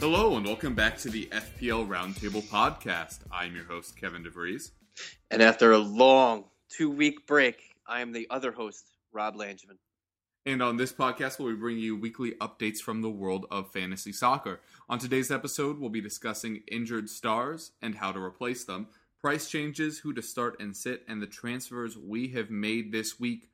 Hello and welcome back to the FPL Roundtable podcast. I'm your host Kevin DeVries. And after a long two week break, I am the other host, Rob Langevin. And on this podcast, we'll be bringing you weekly updates from the world of fantasy soccer. On today's episode, we'll be discussing injured stars and how to replace them, price changes, who to start and sit, and the transfers we have made this week.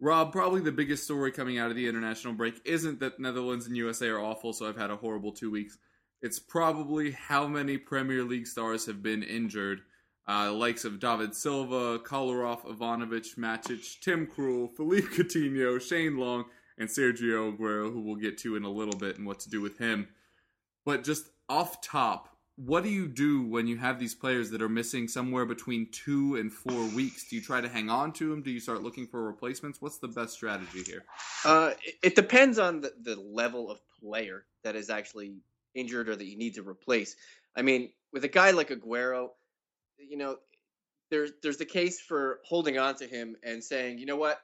Rob, probably the biggest story coming out of the international break isn't that Netherlands and USA are awful, so I've had a horrible two weeks. It's probably how many Premier League stars have been injured. Uh, likes of David Silva, Kolarov, Ivanovic, Matic, Tim Krul, Philippe Coutinho, Shane Long, and Sergio Aguero, who we'll get to in a little bit and what to do with him. But just off top, what do you do when you have these players that are missing somewhere between two and four weeks? Do you try to hang on to them? Do you start looking for replacements? What's the best strategy here? Uh, it, depends on the, the level of player that is actually injured or that you need to replace. I mean, with a guy like Aguero, you know, there's there's the case for holding on to him and saying, you know what,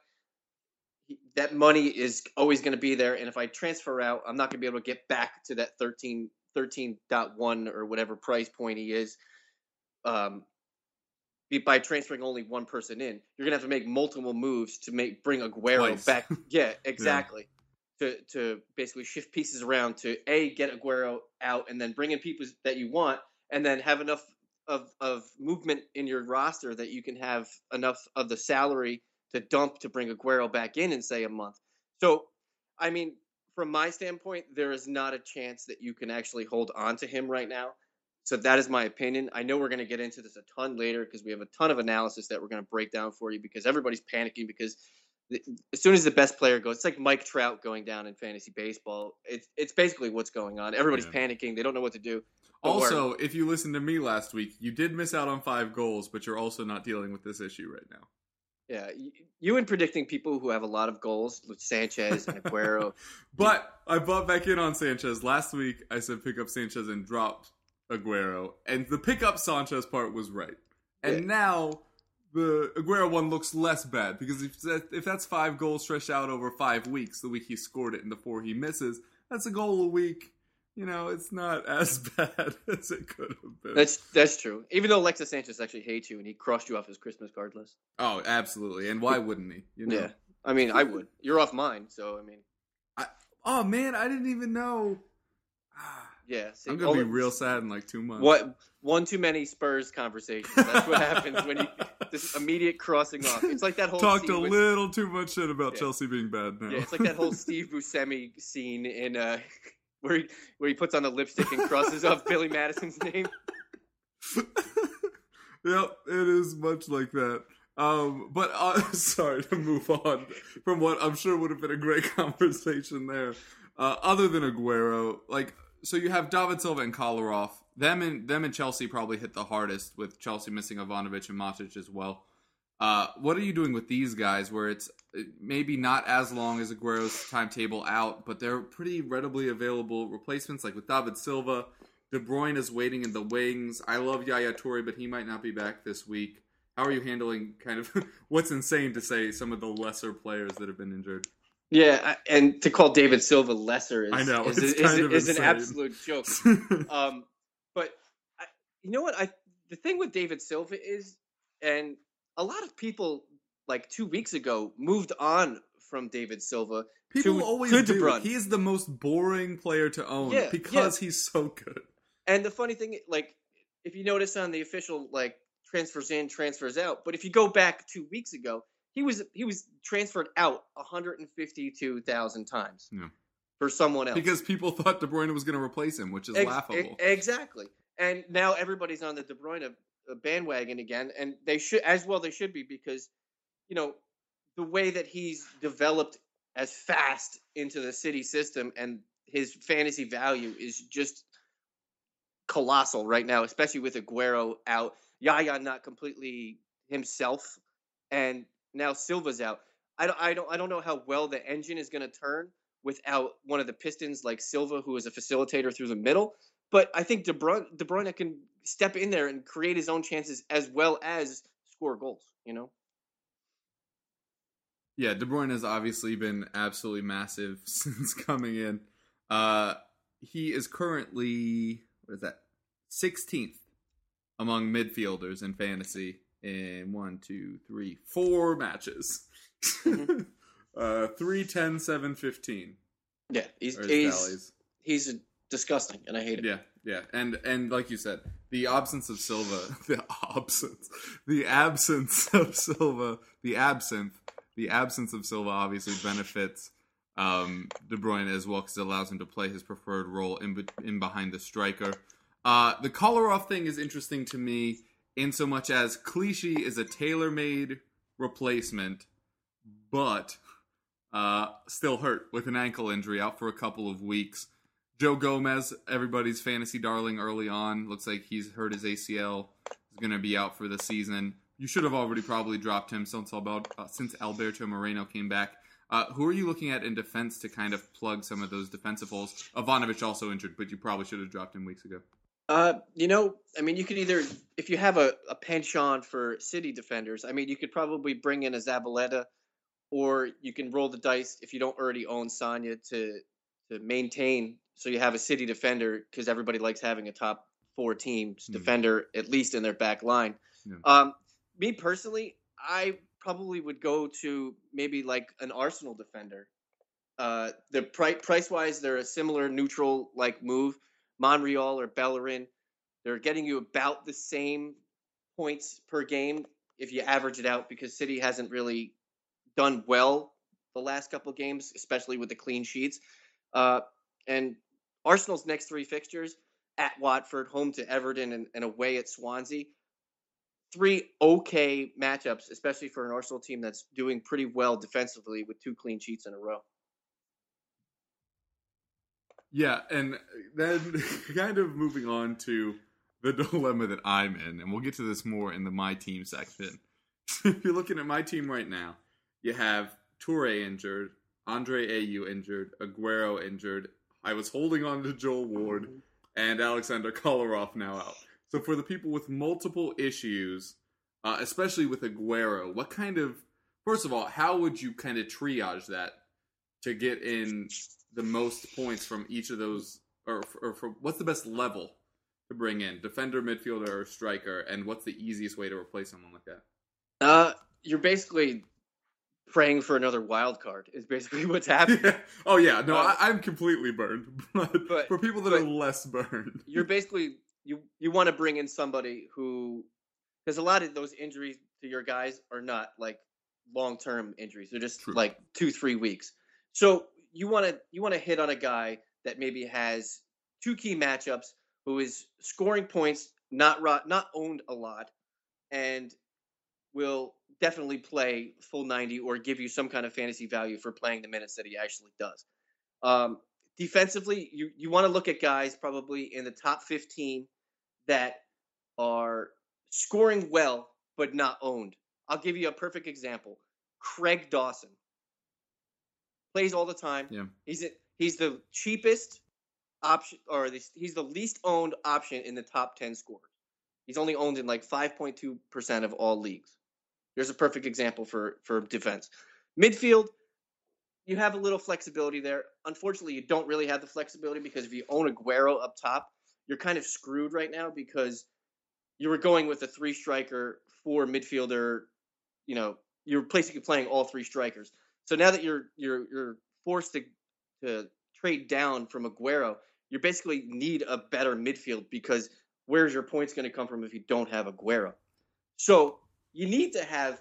that money is always going to be there, and if I transfer out, I'm not going to be able to get back to that 13 13.1 or whatever price point he is. Um, by transferring only one person in, you're gonna have to make multiple moves to make bring Aguero Twice. back. Yeah, exactly. To to basically shift pieces around to a get Aguero out and then bring in people that you want, and then have enough of of movement in your roster that you can have enough of the salary to dump to bring Aguero back in in say a month. So, I mean, from my standpoint, there is not a chance that you can actually hold on to him right now. So that is my opinion. I know we're going to get into this a ton later because we have a ton of analysis that we're going to break down for you because everybody's panicking because the, as soon as the best player goes, it's like Mike Trout going down in fantasy baseball. It's it's basically what's going on. Everybody's Yeah. panicking. They don't know what to do. Don't worry. Also, if you listened to me last week, you did miss out on five goals, but you're also not dealing with this issue right now. Yeah, you, and predicting people who have a lot of goals with Sanchez and Aguero. But I bought back in on Sanchez last week. I said pick up Sanchez and dropped Aguero, and the pick up Sanchez part was right. And Yeah. now the Aguero one looks less bad because if that, if that's five goals stretched out over five weeks, the week he scored it and the four he misses, that's a goal a week. You know, it's not as bad as it could have been. That's that's true. Even though Alexis Sanchez actually hates you and he crossed you off his Christmas card list. oh, absolutely. And why wouldn't he? You know? Yeah, I mean, I would. You're off mine, so I mean, I, Oh man, I didn't even know. Ah, yeah. see, I'm gonna be real sad in like two months. What one too many Spurs conversations. That's what happens when you this immediate crossing off. It's like that whole Talked a with- little too much shit about Yeah. Chelsea being bad now. Yeah, it's like that whole Steve Buscemi scene in uh where he where he puts on the lipstick and crosses off Billy Madison's name. yep, it is much like that. Um, but uh, sorry to move on from what I'm sure would have been a great conversation there. Uh, other than Aguero, like so, you have David Silva and Kolarov. Them and them and Chelsea probably hit the hardest with Chelsea missing Ivanovic and Matic as well. Uh, what are you doing with these guys? Where it's uh, maybe not as long as Aguero's timetable out, but they're pretty readily available replacements. Like with David Silva, De Bruyne is waiting in the wings. I love Yaya Toure, but he might not be back this week. How are you handling kind of what's insane to say some of the lesser players that have been injured? Yeah, and to call David Silva lesser is I know, is, it's is, kind of is an absolute joke. um, but I, you know what? I the thing with David Silva is, and a lot of people like two weeks ago moved on from David Silva. People to, always to do. Bruyne. He is the most boring player to own Yeah, because he's so good. And the funny thing, like, if you notice on the official like transfers in, transfers out, but if you go back two weeks ago, he was he was transferred out 152,000 times Yeah. for someone else. Because people thought De Bruyne was going to replace him, which is Ex- laughable. exactly. and now everybody's on the De Bruyne Uh, bandwagon again, and they should as well. They should be because, you know, the way that he's developed as fast into the City system and his fantasy value is just colossal right now, especially with Aguero out, Yaya not completely himself, and now Silva's out. I don't, I don't, I don't know how well the engine is going to turn without one of the Pistons like Silva, who is a facilitator through the middle. But I think De Bruyne, De Bruyne can step in there and create his own chances as well as score goals. You know. Yeah, De Bruyne has obviously been absolutely massive since coming in. Uh, he is currently what is that? 16th among midfielders in fantasy in one, two, three, four matches. Mm-hmm. uh, 3, 10, 7, 15. Yeah, he's he's, he's disgusting, and I hate it. Yeah, yeah, and and like you said, the absence of Silva, the absence, the absence of Silva, the absinthe, the absence of Silva obviously benefits um, De Bruyne as well because it allows him to play his preferred role in in behind the striker. Uh, the Kolarov thing is interesting to me in so much as Clichy is a tailor-made replacement, but uh, still hurt with an ankle injury, out for a couple of weeks. Joe Gomez, everybody's fantasy darling early on, looks like he's hurt his ACL. Is going to be out for the season. You should have already probably dropped him since, Alberto, uh, since Alberto Moreno came back. Uh, who are you looking at in defense to kind of plug some of those defensive holes? Ivanovic also injured, but you probably should have dropped him weeks ago. Uh, you know, I mean, you could either, if you have a, a penchant for city defenders, I mean, you could probably bring in a Zabaleta, or you can roll the dice if you don't already own Sagna to to maintain, so you have a city defender because everybody likes having a top four teams mm-hmm. defender at least in their back line. Yeah. Um, me personally, I probably would go to maybe like an Arsenal defender. Uh, the price price wise, they're a similar neutral like move. Monreal or Bellerin, they're getting you about the same points per game if you average it out because City hasn't really done well the last couple games, especially with the clean sheets. Uh, and Arsenal's next three fixtures at Watford, home to Everton, and, and away at Swansea. Three okay matchups, especially for an Arsenal team that's doing pretty well defensively with two clean sheets in a row. Yeah, and then kind of moving on to the dilemma that I'm in, and we'll get to this more in the my team section. if you're looking at my team right now, you have Toure injured, Andre Ayew injured, Aguero injured. I was holding on to Joel Ward, mm-hmm. and Alexander Kolarov now out. So for the people with multiple issues, uh, especially with Aguero, what kind of first of all, how would you kind of triage that to get in the most points from each of those, or, or for what's the best level to bring in defender, midfielder, or striker, and what's the easiest way to replace someone like that? Uh, you're basically praying for another wild card. Is basically what's happening. yeah. Oh yeah, no, uh, I, am completely burned. But, but for people that are less burned, you're basically you you want to bring in somebody who because a lot of those injuries to your guys are not like long term injuries. They're just True. like two three weeks. So you want to you want to hit on a guy that maybe has two key matchups, who is scoring points, not not owned a lot, and will definitely play full 90 or give you some kind of fantasy value for playing the minutes that he actually does. Um, defensively, you, you want to look at guys probably in the top 15 that are scoring well but not owned. I'll give you a perfect example. Craig Dawson plays all the time. Yeah. He's a, he's the cheapest option or the, he's the least owned option in the top 10 scorers. He's only owned in like 5.2% of all leagues. Here's a perfect example for for defense. Midfield, you have a little flexibility there. Unfortunately, you don't really have the flexibility because if you own Aguero up top, you're kind of screwed right now because you were going with a three striker, four midfielder. You know, you're basically playing all three strikers. So now that you're you're you're forced to to trade down from Aguero, you basically need a better midfield because where's your points going to come from if you don't have Aguero? So you need to have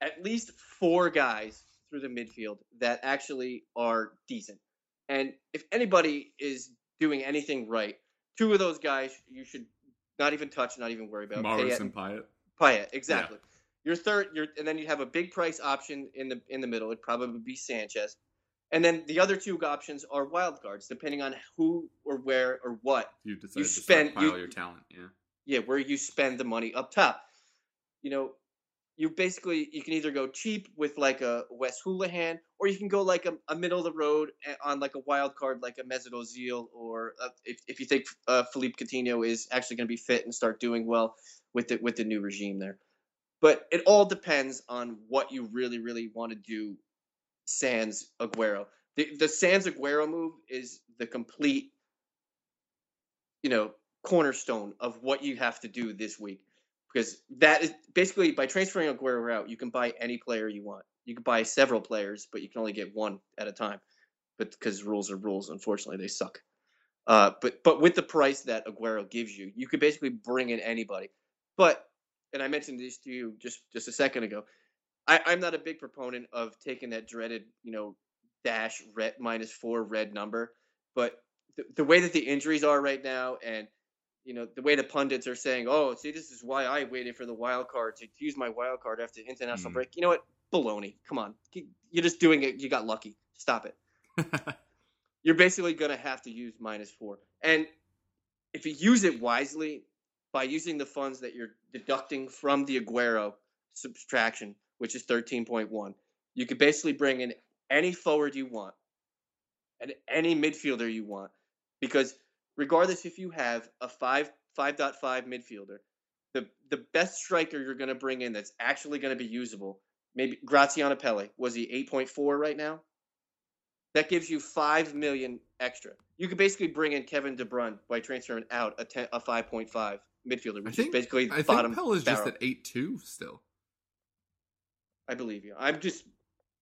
at least four guys through the midfield that actually are decent. And if anybody is doing anything right, two of those guys you should not even touch, not even worry about. And Payet. Payet, exactly. Yeah. Your third, your and then you have a big price option in the in the middle. It'd probably be Sanchez, and then the other two options are wild cards, depending on who or where or what you you to spend you, your talent. Yeah, yeah, where you spend the money up top. You know, you basically you can either go cheap with like a Wes Hoolahan, or you can go like a, a middle of the road eh, on like a wild card like a Mesut Ozil, or uh, if, if you think uh, Philippe Coutinho is actually going to be fit and start doing well with the with the new regime there. But it all depends on what you really, really want to do. Sans Aguero, the the Sans Aguero move is the complete, you know, cornerstone of what you have to do this week, because that is basically by transferring Aguero out, you can buy any player you want. You can buy several players, but you can only get one at a time. But because rules are rules, unfortunately, they suck. Uh, but but with the price that Aguero gives you, you could basically bring in anybody. But and I mentioned this to you just just a second ago. I, I'm not a big proponent of taking that dreaded, you know, dash red minus four red number, but the, the way that the injuries are right now, and you know the way the pundits are saying, "Oh, see, this is why I waited for the wild card to use my wild card after international mm. break." You know what? Baloney. Come on, you're just doing it. You got lucky. Stop it. you're basically gonna have to use minus four, and if you use it wisely, by using the funds that you're deducting from the Aguero subtraction, which is 13.1, you could basically bring in any forward you want and any midfielder you want. Because regardless if you have a 5 5.5 midfielder, the the best striker you're going to bring in that's actually going to be usable, maybe Graziano Pelle, was he 8.4 right now? That gives you 5 million extra. You could basically bring in Kevin De Bruyne by transferring out a, 10, a 5.5 midfielder, which think, is basically I bottom. think Pelle is just at eight two still. I believe you. I'm just.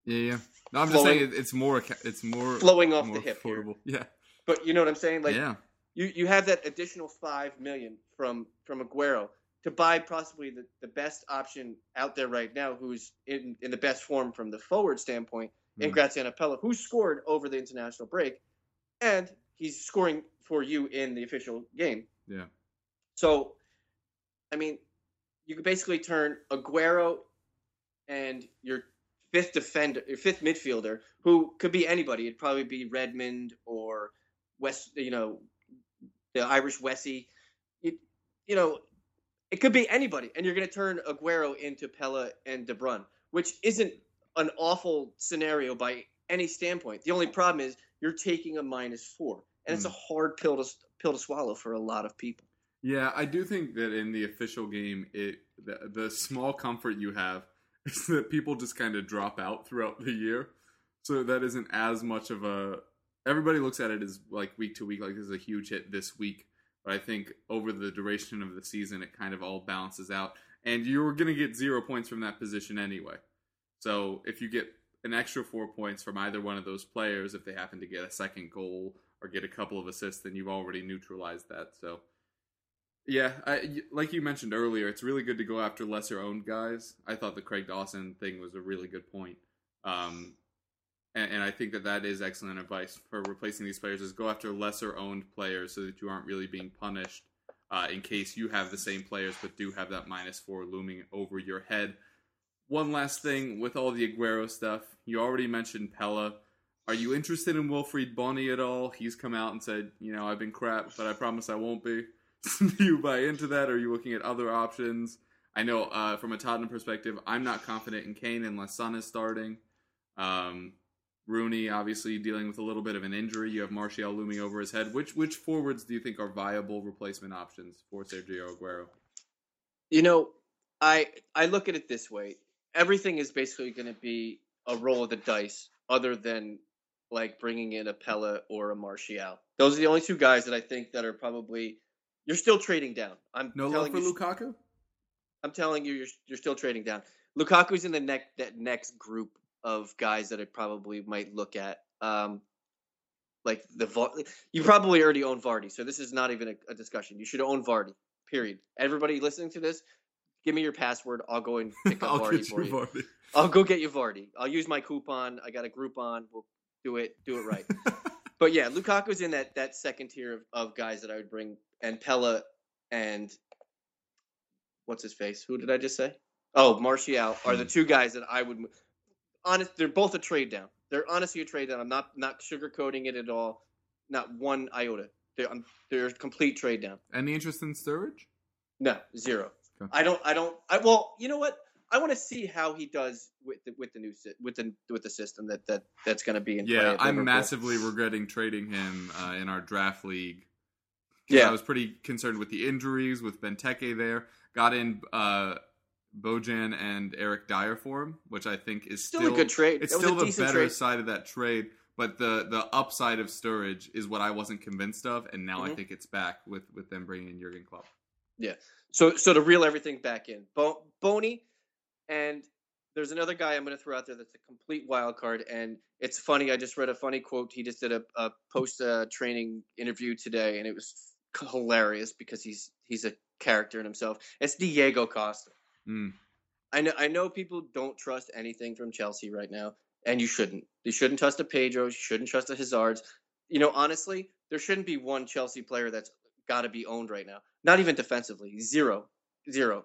Yeah, yeah. No, I'm flowing, just saying it's more. It's more flowing off more the hip. Affordable. Here. Yeah. But you know what I'm saying? Like, yeah. You you have that additional five million from from Aguero to buy possibly the, the best option out there right now, who's in in the best form from the forward standpoint, mm. in Graziano Pelle, who scored over the international break, and he's scoring for you in the official game. Yeah. So, I mean, you could basically turn Aguero and your fifth defender, your fifth midfielder, who could be anybody. It'd probably be Redmond or West, you know, the Irish Wessie. You, you know, it could be anybody, and you're going to turn Aguero into Pelle and De Bruyne, which isn't an awful scenario by any standpoint. The only problem is you're taking a minus four, and mm. it's a hmm. hard pill to pill to swallow for a lot of people. Yeah, I do think that in the official game, it the, the small comfort you have is that people just kind of drop out throughout the year, so that isn't as much of a. Everybody looks at it as like week to week, like this is a huge hit this week. But I think over the duration of the season, it kind of all balances out, and you're going to get zero points from that position anyway. So if you get an extra four points from either one of those players, if they happen to get a second goal or get a couple of assists, then you've already neutralized that. So yeah, I, like you mentioned earlier, it's really good to go after lesser owned guys. I thought the Craig Dawson thing was a really good point. Um, and, and, I think that that is excellent advice for replacing these players is go after lesser owned players so that you aren't really being punished uh, in case you have the same players but do have that minus four looming over your head. One last thing with all the Aguero stuff, you already mentioned Pella. Are you interested in Wilfried Bony at all? He's come out and said, you know, I've been crap, but I promise I won't be. do you buy into that? Or are you looking at other options? I know uh, from a Tottenham perspective, I'm not confident in Kane unless Son is starting. Um, Rooney obviously dealing with a little bit of an injury. You have Martial looming over his head. Which which forwards do you think are viable replacement options for Sergio Aguero? You know, I I look at it this way. Everything is basically going to be a roll of the dice, other than like bringing in a Pelle or a Martial. Those are the only two guys that I think that are probably you're still trading down. I'm no love for you, Lukaku. I'm telling you, you're you're still trading down. Lukaku's in the next that next group of guys that I probably might look at. Um, like the you probably already own Vardy, so this is not even a, a discussion. You should own Vardy. Period. Everybody listening to this, give me your password. I'll go and pick up Vardy for you. Vardy. I'll go get you Vardy. I'll use my coupon. I got a Groupon. We'll do it. Do it right. but yeah, Lukaku's in that that second tier of, of guys that I would bring and Pella, and what's his face? Who did I just say? Oh, Martial are the Hmm. two guys that I would. Honest, they're both a trade down. They're honestly a trade down. I'm not not sugarcoating it at all. Not one iota. They're um, they're a complete trade down. Any interest in Sturridge? No, zero. Okay. I don't. I don't. I well, you know what? I want to see how he does with the with the new with the with the system that that that's going to be in. Yeah, I'm massively regretting trading him uh, in our draft league. Yeah. I was pretty concerned with the injuries with Benteke there. Got in uh, Bojan and Eric Dier for him, which I think is Still still, a good trade. It's That still the better trade. side of that trade, but the the upside of Sturridge is what I wasn't convinced of, and now I Mhm. think it's back with with them bringing in Jurgen Klopp. Yeah. So so to reel everything back in, Bo- Bony, and there's another guy I'm going to throw out there that's a complete wild card, and it's funny. I just read a funny quote. He just did a, a post uh, training interview today, and it was hilarious because he's he's a character in himself. It's Diego Costa. Mm. I know I know people don't trust anything from Chelsea right now, and you shouldn't. You shouldn't trust the Pedros. You shouldn't trust the Hazards. You know, honestly, there shouldn't be one Chelsea player that's got to be owned right now. Not even defensively. Zero, zero.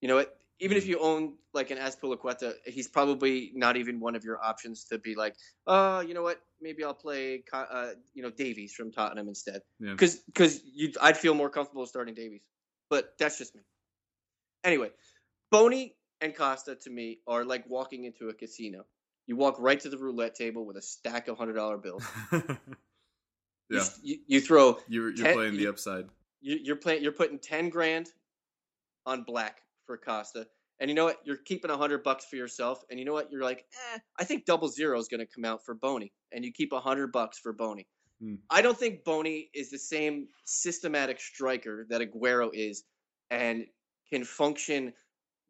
You know what? Even if you own like an Azpilicueta, he's probably not even one of your options to be like, oh, you know what? Maybe I'll play, uh, you know, Davies from Tottenham instead. Yeah. Because because you, I'd feel more comfortable starting Davies. But that's just me. Anyway, Bony and Costa to me are like walking into a casino. You walk right to the roulette table with a stack of hundred dollar bills. You yeah, s- You, you throw you're you're Ten- playing the you- upside. you, you're playing you're putting 10 grand on black for Costa. And you know what? You're keeping a hundred bucks for yourself. And you know what? You're like, eh, I think double zero is going to come out for Bony. And you keep a hundred bucks for Bony. Hmm. I don't think Bony is the same systematic striker that Aguero is and can function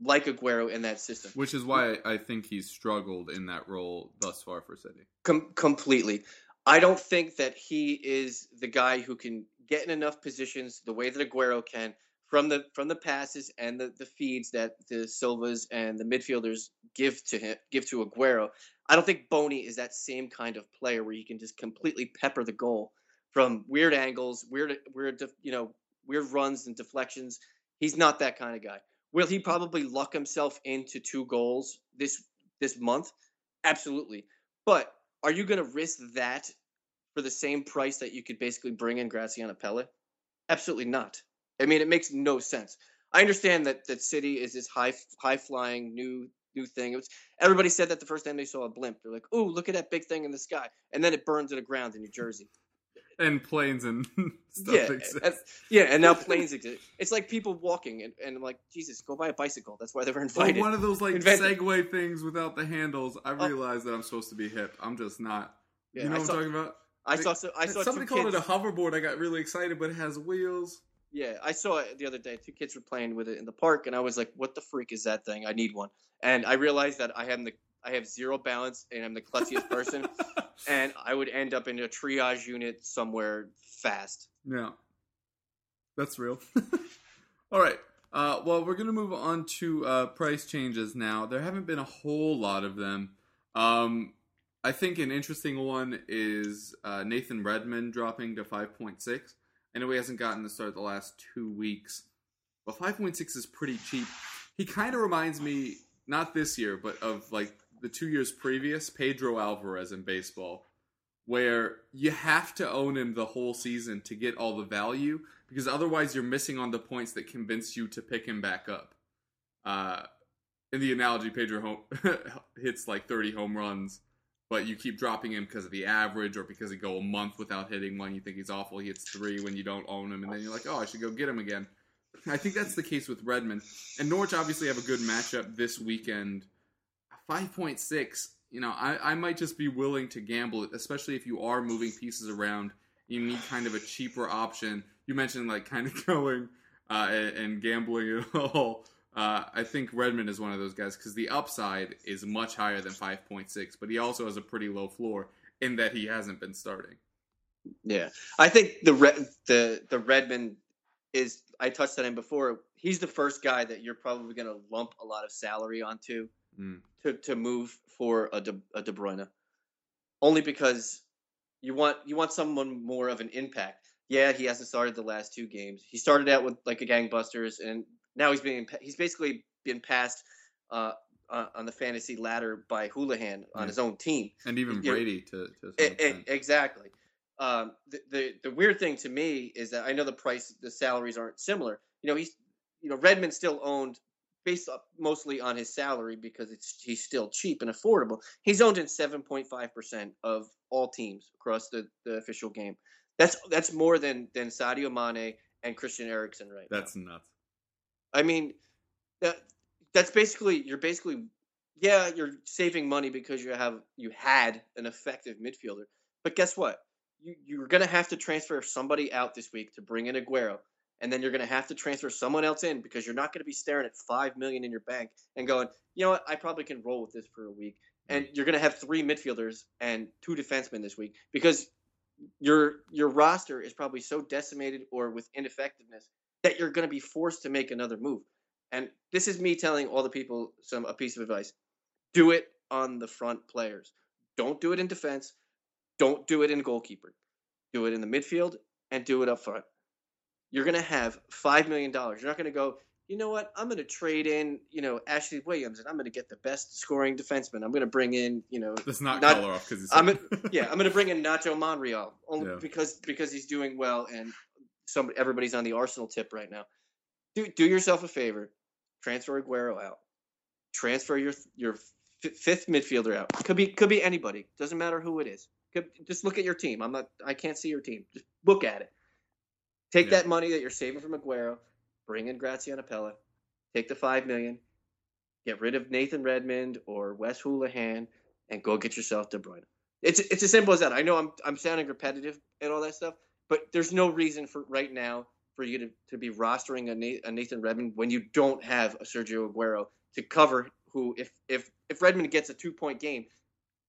like Aguero in that system. Which is why I think he's struggled in that role thus far for City. Com- completely. I don't think that he is the guy who can get in enough positions the way that Aguero can from the from the passes and the, the feeds that the Silvas and the midfielders give to him give to Aguero. I don't think Bony is that same kind of player where he can just completely pepper the goal from weird angles, weird weird you know weird runs and deflections. He's not that kind of guy. Will he mm-hmm. probably luck himself into two goals this this month? Absolutely. But are you going to risk that for the same price that you could basically bring in Graziano Pelle? Absolutely not. I mean, it makes no sense. I understand that that City is this high high flying new new thing. It was everybody said that the first time they saw a blimp, they're like, "Oh, look at that big thing in the sky," and then it burns to the ground in New Jersey. And planes and stuff yeah, exist. and, yeah, and now planes exist. It's like people walking, and, and I'm like, Jesus, go buy a bicycle. That's why they were Oh, invited. one of those like Invented. Segway things without the handles. I Oh. realize that I'm supposed to be hip. I'm just not. Yeah, you know I what saw- I'm talking about? I saw, so, I saw Somebody called kids. it a hoverboard. I got really excited, but it has wheels. Yeah, I saw it the other day. Two kids were playing with it in the park, and I was like, "What the freak is that thing? I need one." And I realized that I have the I have zero balance, and I'm the klutziest person, and I would end up in a triage unit somewhere fast. Yeah, that's real. All right. Uh, well, we're gonna move on to uh, price changes now. There haven't been a whole lot of them. Um, I think an interesting one is uh, Nathan Redmond dropping to five point six. I know he hasn't gotten the start the last two weeks, but five point six is pretty cheap. He kind of reminds me, not this year, but of like the two years previous, Pedro Alvarez in baseball where you have to own him the whole season to get all the value because otherwise you're missing on the points that convince you to pick him back up. Uh, in the analogy, Pedro home, hits like 30 home runs, but you keep dropping him because of the average or because he go a month without hitting one. You think he's awful. He hits three when you don't own him, and then you're like, oh, I should go get him again. I think that's the case with Redmond. And Norwich obviously have a good matchup this weekend. 5.6 you know, I, I might just be willing to gamble it, especially if you are moving pieces around. You need kind of a cheaper option. You mentioned like kind of going uh, and, gambling it all. Uh, I think Redmond is one of those guys because the upside is much higher than 5.6, but he also has a pretty low floor in that he hasn't been starting. Yeah, I think the Red, the the Redmond is. I touched on him before. He's the first guy that you're probably going to lump a lot of salary onto Mm. to to move for a De, a De Bruyne, only because you want you want someone more of an impact. Yeah, he hasn't started the last two games. He started out with like a gangbusters, and now he's being he's basically been passed uh, uh, on the fantasy ladder by Hoolahan on Yeah. his own team. and even Brady to, to E- e- exactly. Um, the, the the weird thing to me is that I know the price, the salaries aren't similar. You know, he's you know Redmond still owned based up mostly on his salary because it's he's still cheap and affordable. He's owned in seven point five percent of all teams across the, the official game. That's that's more than than Sadio Mane and Christian Eriksen right now. That's nuts. I mean, that that's basically you're basically yeah you're saving money because you have you had an effective midfielder, but guess what? You you're gonna have to transfer somebody out this week to bring in Aguero, and then you're gonna have to transfer someone else in because you're not gonna be staring at five million in your bank and going, you know what? I probably can roll with this for a week, and mm. you're gonna have three midfielders and two defensemen this week because your your roster is probably so decimated or with ineffectiveness that you're going to be forced to make another move. And this is me telling all the people some a piece of advice. Do it on the front players. Don't do it in defense. Don't do it in goalkeeper. Do it in the midfield and do it up front. You're going to have 5 million dollars. You're not going to go, "You know what? I'm going to trade in, you know, Ashley Williams and I'm going to get the best scoring defenseman. I'm going to bring in, you know, Let's not, Not- Kolarov because he's I'm a, yeah, I'm going to bring in Nacho Monreal only Yeah. because because he's doing well and some everybody's on the Arsenal tip right now. Do do yourself a favor, transfer Aguero out, transfer your your f- fifth midfielder out. Could be could be anybody. Doesn't matter who it is. Could, just look at your team. I'm not. I can't see your team. Just look at it. Take Yeah. that money that you're saving from Aguero, bring in Graziano Pella, take the five million, get rid of Nathan Redmond or Wes Hoolahan, and go get yourself De Bruyne. It's it's as simple as that. I know I'm I'm sounding repetitive and all that stuff, but there's no reason for right now for you to, to be rostering a, Nathan Redmond when you don't have a Sergio Aguero to cover who if if if Redmond gets a two point game,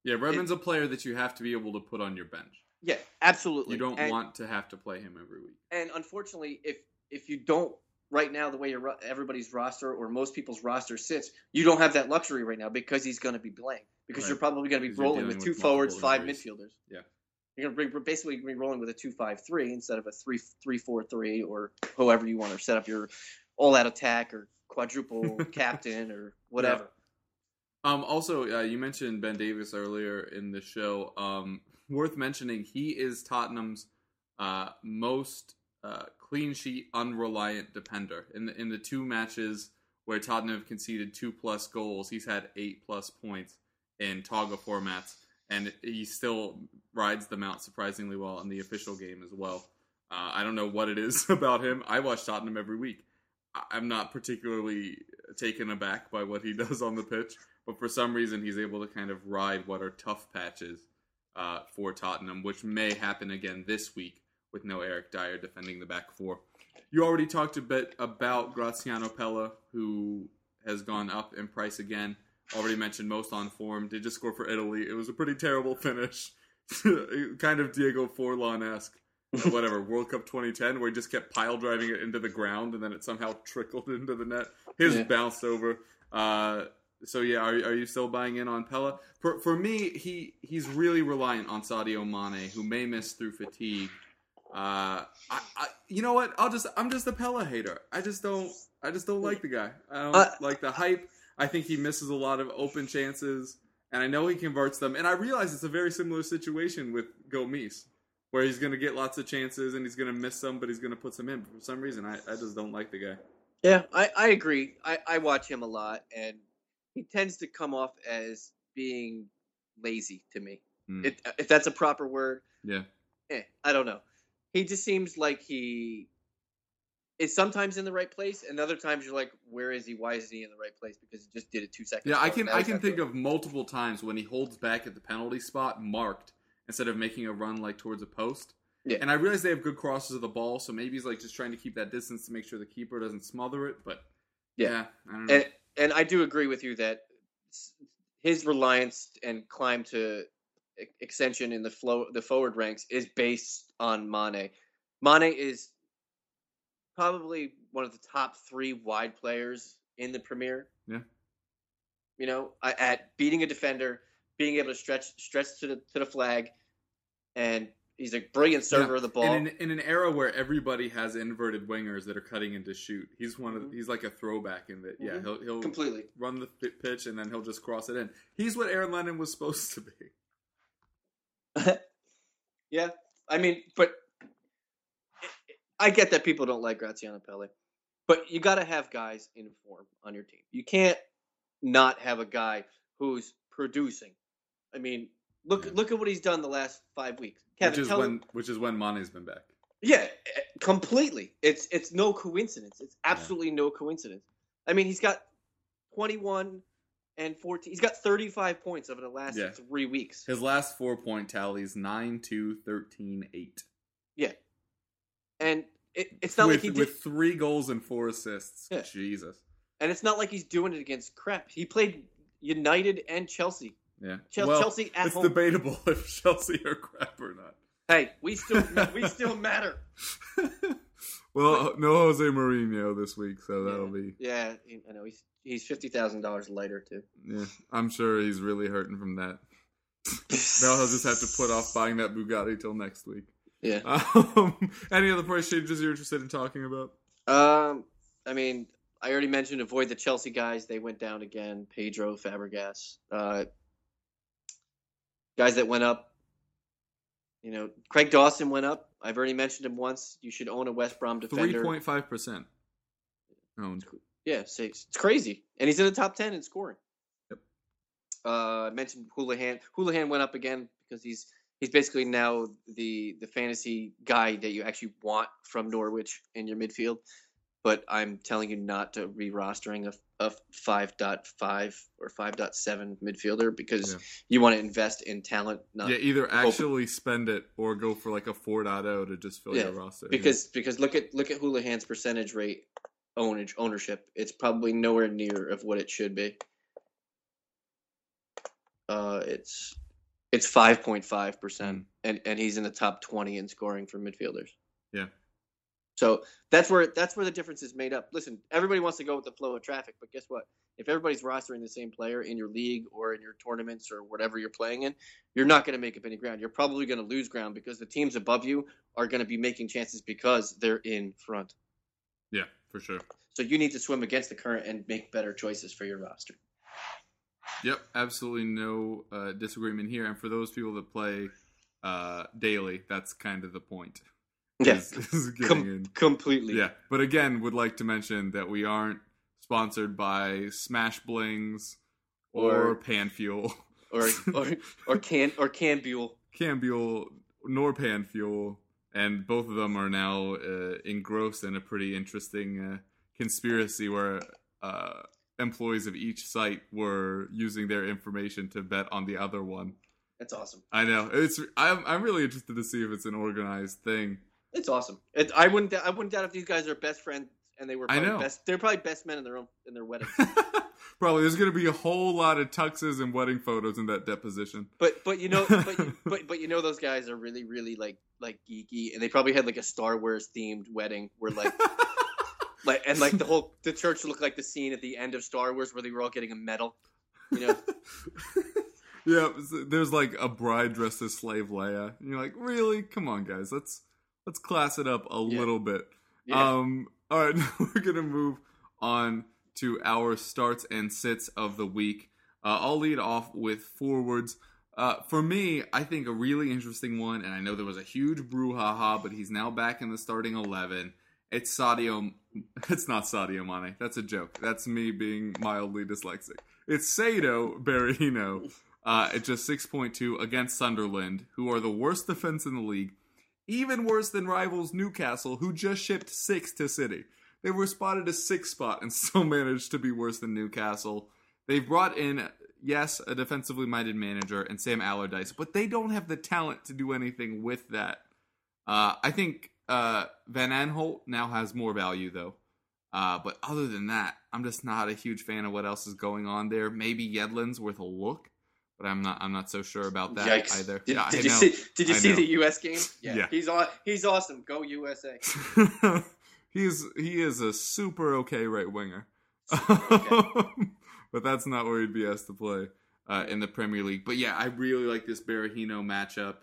yeah, Redmond's a player that you have to be able to put on your bench. Yeah, absolutely. You don't And- want to have to play him every week. and unfortunately, if if you don't right now the way your everybody's roster or most people's roster sits, you don't have that luxury right now because he's going to be playing because Right. you're probably going to be rolling with two with forwards, five injuries. midfielders. Yeah. You're going to be basically be rolling with a two-five-three instead of a three-three-four-three or however you want to set up your all-out attack or quadruple captain or whatever. Um, also, uh, you mentioned Ben Davies earlier in the show. Um, worth mentioning, he is Tottenham's uh, most uh, clean sheet, unreliant defender. In the in the two matches where Tottenham have conceded two plus goals, he's had eight plus points in Togga formats, and he still rides them out surprisingly well in the official game as well. Uh, I don't know what it is about him. I watch Tottenham every week. I'm not particularly taken aback by what he does on the pitch, but for some reason he's able to kind of ride what are tough patches uh, for Tottenham, which may happen again this week with no Eric Dier defending the back four. You already talked a bit about Graziano Pella, who has gone up in price again. Already mentioned most on form. Did just score for Italy. It was a pretty terrible finish, kind of Diego Forlan esque. Whatever World Cup 2010, where he just kept pile driving it into the ground, and then it somehow trickled into the net. His Yeah. bounced over. Uh, so yeah, are, are you still buying in on Pella? For for me, he he's really reliant on Sadio Mane, who may miss through fatigue. Uh, I, I you know what? I'll just I'm just a Pella hater. I just don't I just don't like the guy. I don't Uh, like the hype. I think he misses a lot of open chances, and I know he converts them. And I realize it's a very similar situation with Gomes, where he's going to get lots of chances and he's going to miss some, but he's going to put some in. But for some reason, I, I just don't like the guy. Yeah, I, I agree. I, I watch him a lot, and he tends to come off as being lazy to me. Hmm. It, if that's a proper word, Yeah. eh, I don't know. He just seems like he is sometimes in the right place, and other times you're like, where is he? Why isn't he in the right place? Because he just did it two seconds. Yeah, I can I can think of multiple times when he holds back at the penalty spot marked instead of making a run like towards a post. Yeah. And I realize they have good crosses of the ball, so maybe he's like just trying to keep that distance to make sure the keeper doesn't smother it. But Yeah. yeah, I don't know. and and I do agree with you that his reliance and climb to extension in the flow the forward ranks is based on Mane. Mane is probably one of the top three wide players in the Premier. Yeah. You know, at beating a defender, being able to stretch stretch to the to the flag, and He's a brilliant server Yeah. of the ball. In an, in an era where everybody has inverted wingers that are cutting into shoot, he's one of Mhm. he's like a throwback in that. Yeah, Mhm. he'll he'll Completely. run the pitch and then he'll just cross it in. He's what Aaron Lennon was supposed to be. Yeah, I mean, but I get that people don't like Graziano Pelle, but you got to have guys in form on your team. You can't not have a guy who's producing. I mean, look Yeah. look at what he's done the last five weeks. Which is when which is when Mane's been back. yeah, eh, completely. It's it's no coincidence. It's absolutely no coincidence. I mean, he's got twenty one and fourteen. He's got thirty five points over the last Yeah. three weeks. His last four point tallies 9, 2, 13, 8. Yeah, and it, it's not with, like he did. with three goals and four assists. Yeah. Jesus. And it's not like he's doing it against crap. He played United and Chelsea. Yeah. Chel- well, Chelsea at it's home. debatable if Chelsea are crap or not. Hey, we still we still matter. well, no Jose Mourinho this week, so that'll yeah. be. Yeah, I know he's he's fifty thousand dollars lighter too. Yeah, I'm sure he's really hurting from that. now he'll just have to put off buying that Bugatti till next week. Yeah. Um, any other price changes you're interested in talking about? Um, I mean, I already mentioned avoid the Chelsea guys. They went down again. Pedro, Fabregas, uh, guys that went up. You know, Craig Dawson went up. I've already mentioned him once. You should own a West Brom defender. Three point five percent owned. Yeah, it's crazy, and he's in the top ten in scoring. Yep. Uh, I mentioned Hoolahan. Hoolahan went up again because he's he's basically now the the fantasy guy that you actually want from Norwich in your midfield. But I'm telling you not to re-rostering a, a 5.5 or 5.7 midfielder because Yeah. you want to invest in talent, not yeah, either hope- actually spend it or go for like a 4.0 to just fill Yeah, your roster. because because look at look at Hoolahan's percentage rate ownage ownership. It's probably nowhere near of what it should be. Uh, it's it's five point five percent, Mm. and and he's in the top twenty in scoring for midfielders. Yeah. So that's where that's where the difference is made up. Listen, everybody wants to go with the flow of traffic, but guess what? If everybody's rostering the same player in your league or in your tournaments or whatever you're playing in, you're not going to make up any ground. You're probably going to lose ground because the teams above you are going to be making chances because they're in front. yeah, for sure. So you need to swim against the current and make better choices for your roster. Yep, absolutely no uh, disagreement here. And for those people that play uh, daily, that's kind of the point. Yeah, is Com- completely. Yeah, but again, would like to mention that we aren't sponsored by Smash Blings or, Or- Pan Fuel, Or or or can or can buell. Cambuel nor Pan Fuel, and both of them are now uh, engrossed in a pretty interesting uh, conspiracy where uh, employees of each site were using their information to bet on the other one. That's awesome. I know it's. I'm. I'm really interested to see if it's an organized thing. It's awesome. It, I wouldn't. I wouldn't doubt if these guys are best friends and they were. I know. Best, they're probably best men in their own in their wedding. Probably there's going to be a whole lot of tuxes and wedding photos in that deposition. But but you know but, but but you know those guys are really really like like geeky and they probably had like a Star Wars themed wedding where like like and like the whole the church looked like the scene at the end of Star Wars where they were all getting a medal. You know. yeah, there's like a bride dressed as slave Leia. And you're like, really? Come on, guys. Let's let's class it up a Yeah. little bit. Yeah. Um. All right, now we're gonna move on to our starts and sits of the week. Uh, I'll lead off with forwards. Uh, for me, I think a really interesting one, and I know there was a huge brouhaha, but he's now back in the starting eleven. It's Sadio. It's not Sadio Mane. That's a joke. That's me being mildly dyslexic. It's Saido Berahino uh, at just 6.2 against Sunderland, who are the worst defense in the league, even worse than rivals Newcastle, who just shipped six to City. They were spotted a sixth spot and still managed to be worse than Newcastle. They've brought in, yes, a defensively minded manager and Sam Allardyce, but they don't have the talent to do anything with that. Uh, I think uh, Van Aanholt now has more value, though. Uh, but other than that, I'm just not a huge fan of what else is going on there. Maybe Yedlin's worth a look, but I'm not. I'm not so sure about that Yikes! either. Did, yeah, did you see? Did you I see know. the U.S. game? Yeah. He's aw- He's awesome. Go USA. he's he is a super okay right winger, okay. but that's not where he'd be asked to play uh, in the Premier League. But yeah, I really like this Berahino matchup.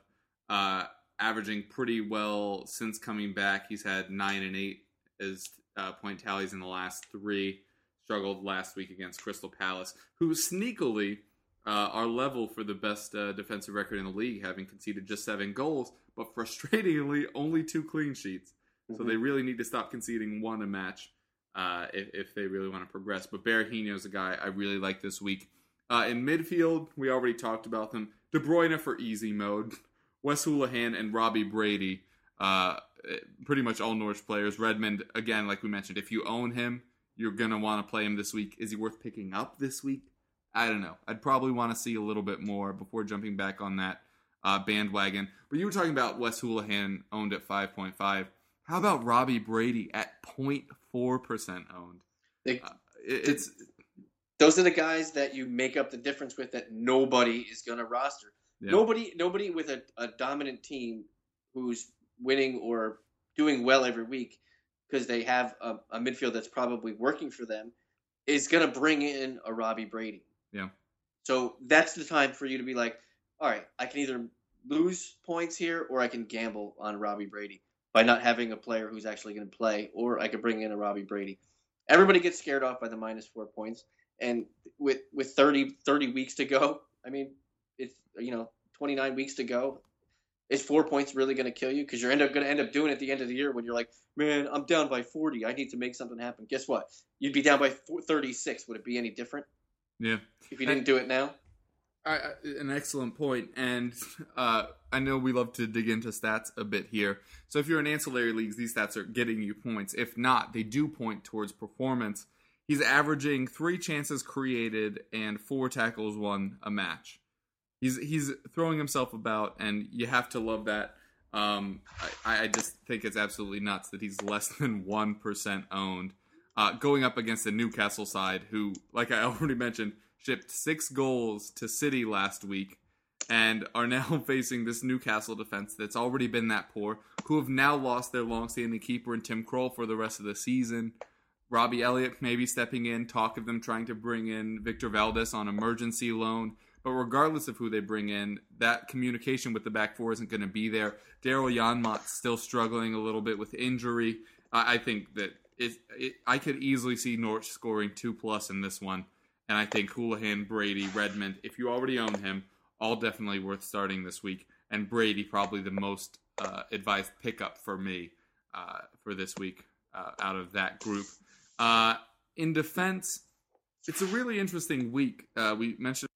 Uh, averaging pretty well since coming back. He's had nine and eight as uh, point tallies in the last three. Struggled last week against Crystal Palace, who sneakily uh, are level for the best uh, defensive record in the league, having conceded just seven goals, but frustratingly only two clean sheets. Mm-hmm. So they really need to stop conceding one a match uh, if, if, they really want to progress. But Berahino is a guy I really like this week. Uh, in midfield, we already talked about them. De Bruyne for easy mode, Wes Hoolahan and Robbie Brady. Uh, pretty much all Norwich players. Redmond, again, like we mentioned, if you own him, you're gonna want to play him this week. Is he worth picking up this week? I don't know. I'd probably want to see a little bit more before jumping back on that uh, bandwagon. But you were talking about Wes Hoolahan owned at 5.5. How about Robbie Brady at 0.4 percent owned? uh, it, it's those are the guys that you make up the difference with that nobody is going to roster. Yeah. Nobody, nobody with a, a dominant team who's winning or doing well every week because they have a, a, midfield that's probably working for them is going to bring in a Robbie Brady. Yeah. So that's the time for you to be like, all right, I can either lose points here or I can gamble on Robbie Brady by not having a player who's actually going to play, or I could bring in a Robbie Brady. Everybody gets scared off by the minus four points, and with with 30, 30 weeks to go, I mean, it's you know 29 weeks to go is four points really going to kill you? Because you're end up going to end up doing it at the end of the year when you're like, man, I'm down by 40. I need to make something happen. Guess what? You'd be down by 36. Would it be any different? Yeah. If you didn't do it now. I, an excellent point, and uh, I know we love to dig into stats a bit here. So if you're in ancillary leagues, these stats are getting you points. If not, they do point towards performance. He's averaging three chances created and four tackles won a match he's he's throwing himself about, and you have to love that. Um, I, I, just think it's absolutely nuts that he's less than one percent owned, uh, going up against the Newcastle side, who, like I already mentioned, shipped six goals to City last week, and are now facing this Newcastle defense that's already been that poor, who have now lost their long-standing keeper in Tim Krul for the rest of the season. Robbie Elliot maybe stepping in. Talk of them trying to bring in Victor Valdes on emergency loan. But regardless of who they bring in, that communication with the back four isn't going to be there. Daryl Janmaat's still struggling a little bit with injury. I think that it, it, I could easily see Norwich scoring two plus in this one. And I think Hoolahan, Brady, Redmond, if you already own him, all definitely worth starting this week. And Brady, probably the most uh, advised pickup for me uh, for this week uh, out of that group. Uh, in defense, it's a really interesting week. Uh, we mentioned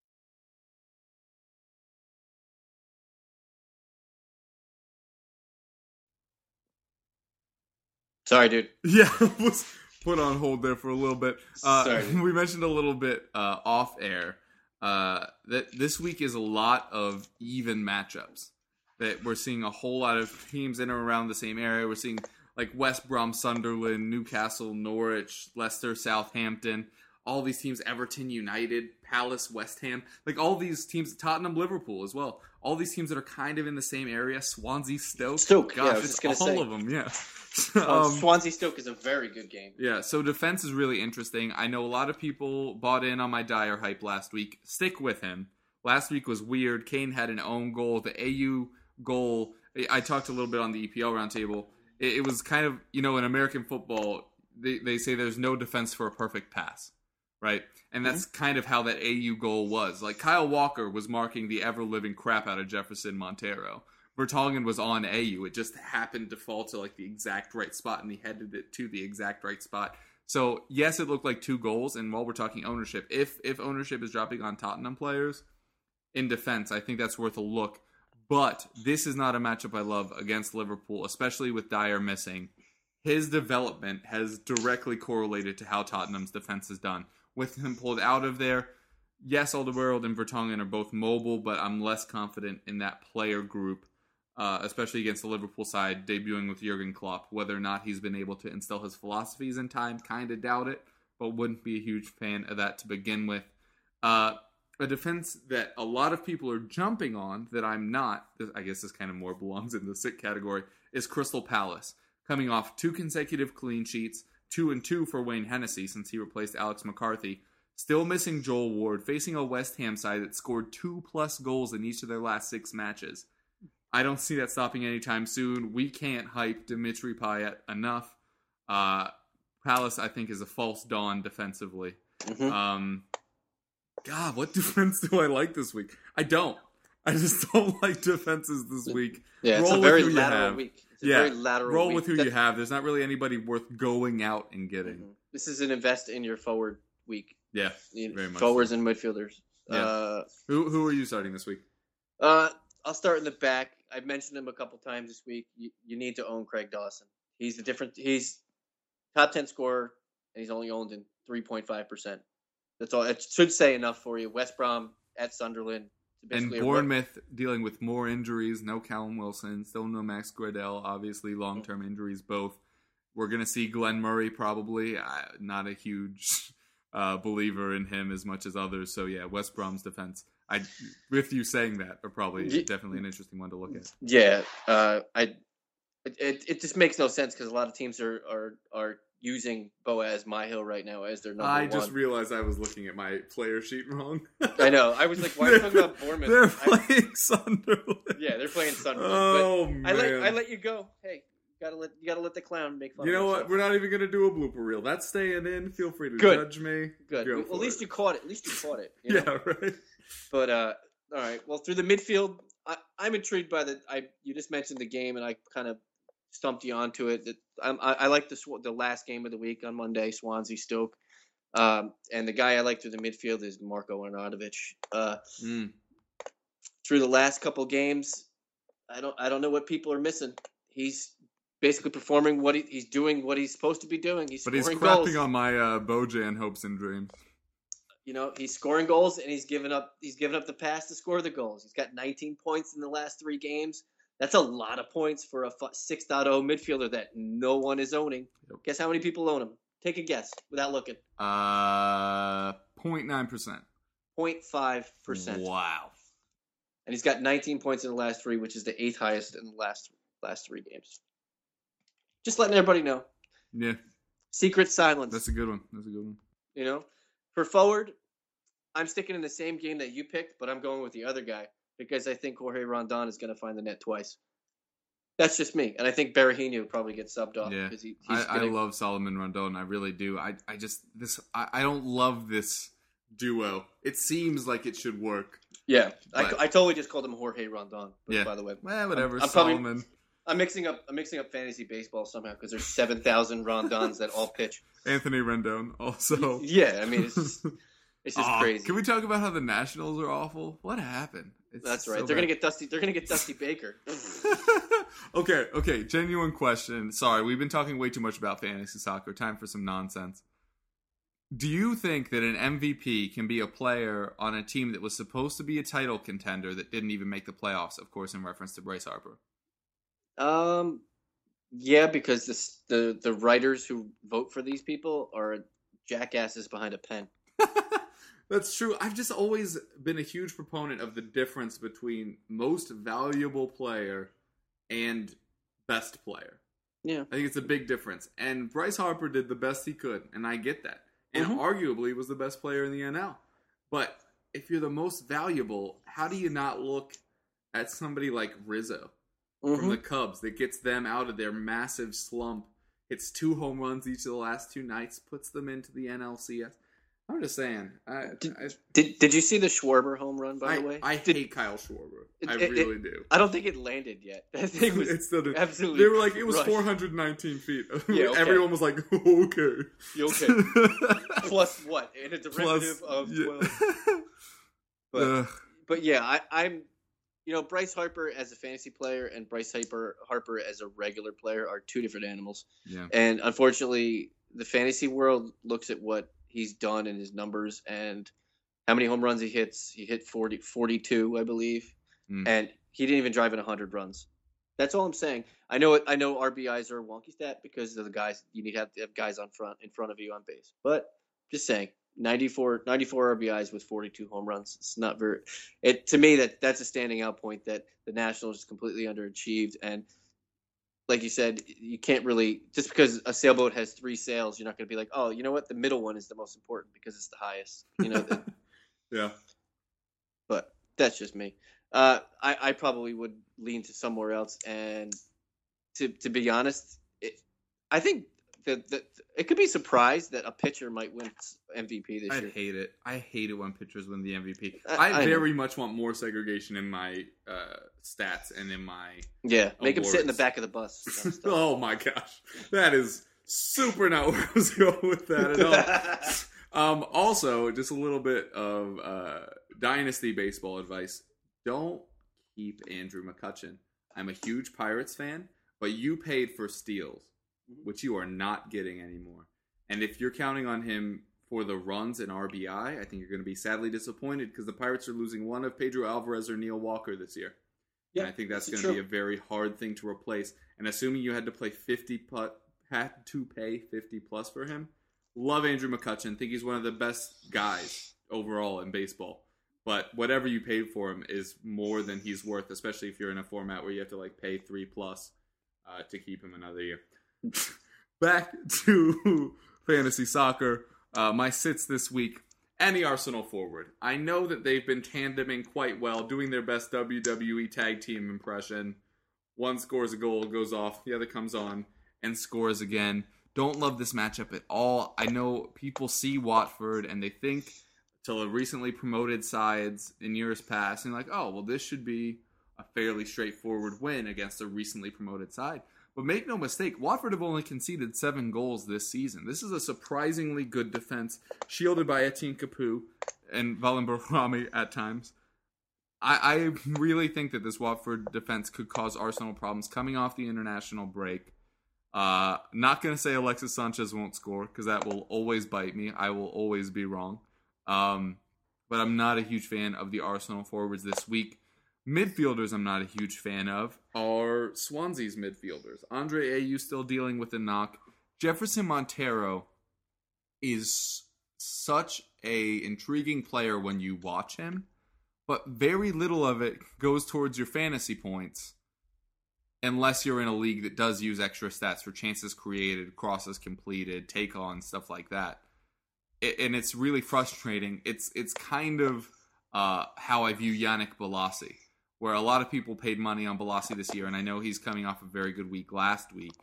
Sorry, dude. Yeah, was put on hold there for a little bit. Uh, Sorry. We mentioned a little bit uh, off air uh, that this week is a lot of even matchups. That we're seeing a whole lot of teams in or around the same area. We're seeing like West Brom, Sunderland, Newcastle, Norwich, Leicester, Southampton. All these teams, Everton, United, Palace, West Ham, like all these teams, Tottenham, Liverpool as well. All these teams that are kind of in the same area. Swansea, Stoke. Stoke, gosh, yeah, it's all say. of them. Yeah. um, Swansea Stoke is a very good game. Yeah, so defense is really interesting. I know a lot of people bought in on my Dier hype last week. Stick with him. Last week was weird. Kane had an own goal. The Ayew goal. I talked a little bit on the EPL roundtable. It, it was kind of you know in American football they they say there's no defense for a perfect pass, right? And that's mm-hmm. kind of how that Ayew goal was. Like Kyle Walker was marking the ever living crap out of Jefferson Montero Vertonghen was on Ayew. It just happened to fall to like the exact right spot, and he headed it to the exact right spot. So yes, it looked like two goals. And while we're talking ownership, if if ownership is dropping on Tottenham players in defense, I think that's worth a look. But this is not a matchup I love against Liverpool, especially with Dier missing. His development has directly correlated to how Tottenham's defense is done. With him pulled out of there, yes, Alderweireld and Vertonghen are both mobile, but I'm less confident in that player group uh, especially against the Liverpool side, debuting with Jurgen Klopp. Whether or not he's been able to instill his philosophies in time, kind of doubt it, but wouldn't be a huge fan of that to begin with. Uh, a defense that a lot of people are jumping on that I'm not, I guess this kind of more belongs in the sick category, is Crystal Palace. Coming off two consecutive clean sheets, two and two for Wayne Hennessy since he replaced Alex McCarthy. Still missing Joel Ward, facing a West Ham side that scored two plus goals in each of their last six matches. I don't see that stopping anytime soon. We can't hype Dimitri Payet enough. Uh, Palace, I think, is a false dawn defensively. Mhm. Um, God, what defense do I like this week? I don't. I just don't like defenses this week. Yeah, it's a very lateral week. Yeah, very lateral roll week. with who you have. There's not really anybody worth going out and getting. Mhm. This is an invest in your forward week. Yeah. You- Very much forwards so. and midfielders. Yeah. Uh, Who who are you starting this week? uh, I'll start in the back. I've mentioned him a couple times this week. You, you need to own Craig Dawson. He's the different. He's top ten scorer, and he's only owned in three point five percent. That's all. It should say enough for you. West Brom at Sunderland. And basically a ru- Bournemouth dealing with more injuries. No Callum Wilson. Still no Max Gradel. Obviously, long term injuries both. We're going to see Glenn Murray probably. I, not a huge uh, believer in him as much as others. So, yeah, West Brom's defense. I, with you saying that, are probably definitely an interesting one to look at. Yeah, uh, I. It, it, it just makes no sense because a lot of teams are are are using Boaz Myhill right now as their number one. I one. just realized I was looking at my player sheet wrong. I know. I was like, why are you talking about Bournemouth? They're I- playing Sunderland. yeah, they're playing Sunderland. Oh but man! I let I let you go. Hey, you gotta let you gotta let the clown make fun. Of you know what? himself. We're not even gonna do a blooper reel. That's staying in. Feel free to Good. judge me. Good. Go Well, at least it. you caught it. At least you caught it. you? Yeah, right. But uh, all right. Well, through the midfield, I, I'm intrigued by the. I you just mentioned the game, and I kind of stumped you onto it. I'm, I, I like the Sw- the last game of the week on Monday, Swansea Stoke. Um, and the guy I like through the midfield is Marko Arnautovic. Uh, Mm. through the last couple games, I don't I don't know what people are missing. He's basically performing what he, he's doing what he's supposed to be doing. He's But he's crapping goals. on my uh, Bojan hopes and dreams. You know, he's scoring goals and he's given up he's given up the pass to score the goals. He's got 19 points in the last 3 games. That's a lot of points for a fu- 6.0 midfielder that no one is owning. Yep. Guess how many people own him? Take a guess without looking. Uh, 0.9 percent. 0.5%. Wow. And he's got 19 points in the last 3, which is the eighth highest in the last last 3 games. Just letting everybody know. Yeah, Secret silence. that's a good one. That's a good one. You know, for forward, I'm sticking in the same game that you picked, but I'm going with the other guy because I think Jorge Rondon is going to find the net twice. That's just me, and I think Berahino probably gets subbed off Yeah. because he, he's I, I gonna, love Solomon Rondon. I really do. I, I just this. I, I don't love this duo. It seems like it should work. yeah. I, but- I totally just called him Jorge Rondon. Yeah. By the way, Well, whatever. I'm probably- Solomon. I'm mixing up. I'm mixing up fantasy baseball somehow because there's seven thousand Rondons that all pitch. Anthony Rendon also. Yeah, I mean it's just, it's just crazy. Can we talk about how the Nationals are awful? What happened? It's That's right. so they're gonna get Dusty. They're gonna get Dusty Baker. okay, okay. Genuine question. Sorry, we've been talking way too much about fantasy soccer. Time for some nonsense. Do you think that an MVP can be a player on a team that was supposed to be a title contender that didn't even make the playoffs? Of course, in reference to Bryce Harper. Um, yeah, because this, the the writers who vote for these people are jackasses behind a pen. That's true. I've just always been a huge proponent of the difference between most valuable player and best player. Yeah, I think it's a big difference. And Bryce Harper did the best he could, and I get that. And Mhm. arguably was the best player in the NL. But if you're the most valuable, how do you not look at somebody like Rizzo from Mhm. the Cubs that gets them out of their massive slump, hits two home runs each of the last two nights, puts them into the NLCS? I'm just saying. I, Did- I, Did Did you see the Schwarber home run? By I, the way, I Did- hate Kyle Schwarber. It- I it- it- really do. I don't think it landed yet. That thing was It's still absolutely. They were like, it was crushed. 419 feet. Yeah, okay. Everyone was like, okay. You okay? Plus what? In a derivative of yeah. twelve. But Ugh. but yeah, I, I'm. You know, Bryce Harper as a fantasy player and Bryce Harper Harper as a regular player are two different animals. yeah. And unfortunately, the fantasy world looks at what he's done in his numbers and how many home runs he hits. He hit 40, 42, I believe, Mm. and he didn't even drive in 100 runs. That's all I'm saying. I know it. I know RBIs are a wonky stat because of the guys you need to have, to have guys on front in front of you on base. But just saying, 94, 94 RBIs with 42 home runs. It's not very. It to me that that's a standing out point that the Nationals just completely underachieved and like you said, you can't really just because a sailboat has three sails, you're not going to be like, oh, you know what, the middle one is the most important because it's the highest. You know, the- yeah. but that's just me. Uh, I, I probably would lean to somewhere else. And to to be honest, it, I think that, that it could be surprised that a pitcher might win MVP this I year. I hate it. I hate it when pitchers win the MVP. I- I, know. very much want more segregation in my uh, stats and in my. Yeah, make him sit in the back of the bus. stuff. oh my gosh, that is super not where I was going with that at all. um, also, just a little bit of uh, dynasty baseball advice: don't keep Andrew McCutchen. I'm a huge Pirates fan, but you paid for steals, which you are not getting anymore. And if you're counting on him for the runs and RBI, I think you're going to be sadly disappointed because the Pirates are losing one of Pedro Alvarez or Neil Walker this year. Yeah, and I think that's this going to be a very hard thing to replace. And assuming you had to play 50 plus, had to pay 50 plus for him, love Andrew McCutchen. Think he's one of the best guys overall in baseball. But whatever you paid for him is more than he's worth, especially if you're in a format where you have to like pay three plus uh, to keep him another year. Back to fantasy soccer. Uh, my sits this week. Any Arsenal forward. I know that they've been tandeming quite well, doing their best WWE tag team impression. One scores a goal, goes off, the other comes on and scores again. Don't love this matchup at all. I know people see Watford and they think to the recently promoted sides in years past and like, oh, well, this should be a fairly straightforward win against a recently promoted side. But make no mistake, Watford have only conceded seven goals this season. This is a surprisingly good defense, shielded by Etienne Capoue and Valon Behrami at times. I, I really think that this Watford defense could cause Arsenal problems coming off the international break. Uh, not going to say Alexis Sanchez won't score because that will always bite me. I will always be wrong. Um, but I'm not a huge fan of the Arsenal forwards this week. Midfielders, I'm not a huge fan of, are Swansea's midfielders. Andre Ayew still dealing with a knock. Jefferson Montero is such a intriguing player when you watch him, but very little of it goes towards your fantasy points unless you're in a league that does use extra stats for chances created, crosses completed, take on stuff like that. And it's really frustrating. It's it's kind of uh, how I view Yannick Bolasie, where a lot of people paid money on Bolasie this year, and I know he's coming off a very good week last week,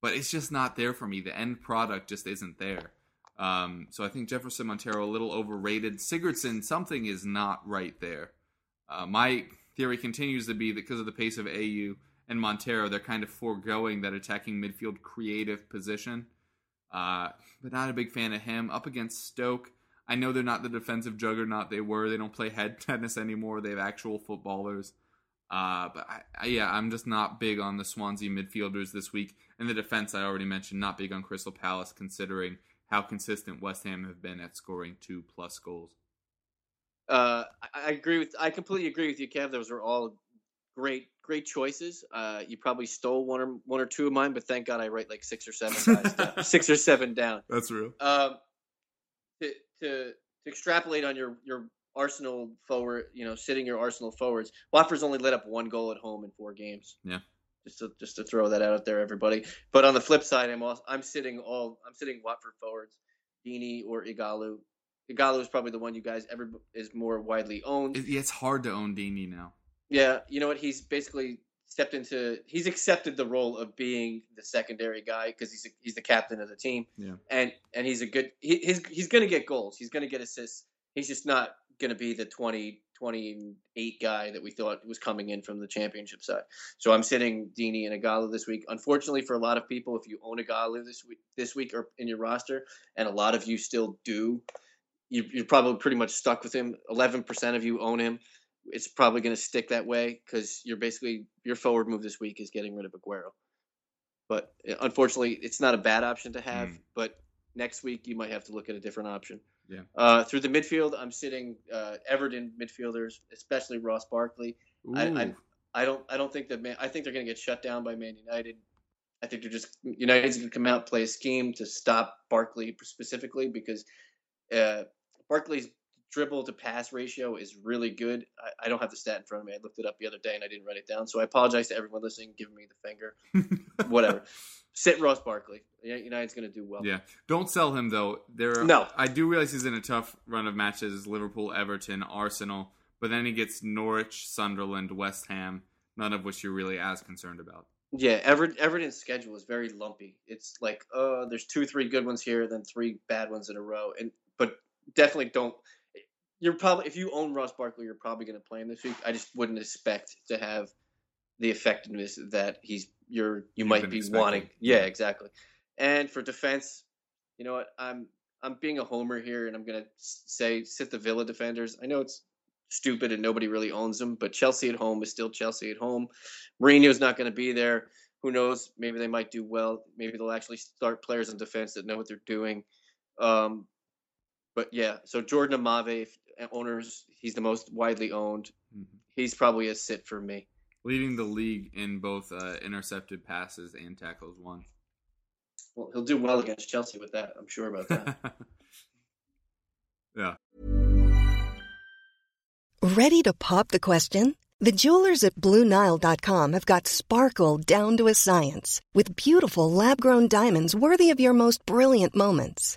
but it's just not there for me. The end product just isn't there. Um, so I think Jefferson Montero a little overrated. Sigurdsson, something is not right there. Uh, my theory continues to be that because of the pace of Ayew and Montero, they're kind of foregoing that attacking midfield creative position. Uh, but not a big fan of him. Up against Stoke, I know they're not the defensive juggernaut they were. They don't play head tennis anymore. They have actual footballers. Uh, but I, I, yeah, I'm just not big on the Swansea midfielders this week. And the defense, I already mentioned, not big on Crystal Palace, considering how consistent West Ham have been at scoring two plus goals. Uh, I, agree with. I completely agree with you, Kev. Those were all great, great choices. Uh, you probably stole one or one or two of mine, but thank God I write like six or seven guys down, six or seven down. That's real. Um, to, to extrapolate on your your Arsenal forward, you know, sitting your Arsenal forwards, Watford's only let up one goal at home in four games. Yeah. Just to just to throw that out there, everybody. But on the flip side, I'm also I'm sitting all I'm sitting Watford forwards, Deeney or Ighalo. Ighalo is probably the one you guys ever is more widely owned. It, it's hard to own Deeney now. Yeah, you know what? He's basically stepped into. He's accepted the role of being the secondary guy because he's he's the captain of the team. Yeah. and and he's a good. He, he's he's going to get goals. He's going to get assists. He's just not going to be the 20, 28 guy that we thought was coming in from the championship side. So I'm sitting Deeney and Ighalo this week. Unfortunately for a lot of people, if you own Ighalo this week, this week or in your roster, and a lot of you still do, you, you're probably pretty much stuck with him. Eleven percent of you own him it's probably going to stick that way because you're basically your forward move this week is getting rid of Aguero. But uh, unfortunately, it's not a bad option to have. Mm. But next week you might have to look at a different option. Yeah. Uh, through the midfield, I'm sitting uh, Everton midfielders, especially Ross Barkley. I, I I don't I don't think that man. I think they're going to get shut down by Man United. I think they're just United's going to come out play a scheme to stop Barkley specifically because uh, Barkley's dribble to pass ratio is really good. I, I don't have the stat in front of me. I looked it up the other day and I didn't write it down. So I apologize to everyone listening, giving me the finger. Whatever. Sit Ross Barkley. United's going to do well. Yeah, don't sell him though. There, are, No. I do realize he's in a tough run of matches: Liverpool, Everton, Arsenal. but then he gets Norwich, Sunderland, West Ham, none of which you're really as concerned about. Yeah, Ever- Everton's schedule is very lumpy. It's like, uh, there's two, three good ones here, then three bad ones in a row, and but definitely don't. You're probably if you own Ross Barkley, you're probably going to play him this week. I just wouldn't expect to have the effectiveness that he's you're you You've might be expecting. wanting. Yeah, exactly. And for defense, you know what? I'm I'm being a homer here, and I'm going to say sit the Villa defenders. I know it's stupid and nobody really owns them, but Chelsea at home is still Chelsea at home. Mourinho's not going to be there. Who knows? Maybe they might do well. Maybe they'll actually start players in defense that know what they're doing. Um, but yeah, so Jordan Amavi, if- owners, he's the most widely owned. Mhm. He's probably a sit for me. Leading the league in both uh, intercepted passes and tackles won. Well, he'll do well against Chelsea with that. I'm sure about that. yeah. Ready to pop the question? The jewelers at BlueNile.com have got sparkle down to a science with beautiful lab grown diamonds worthy of your most brilliant moments.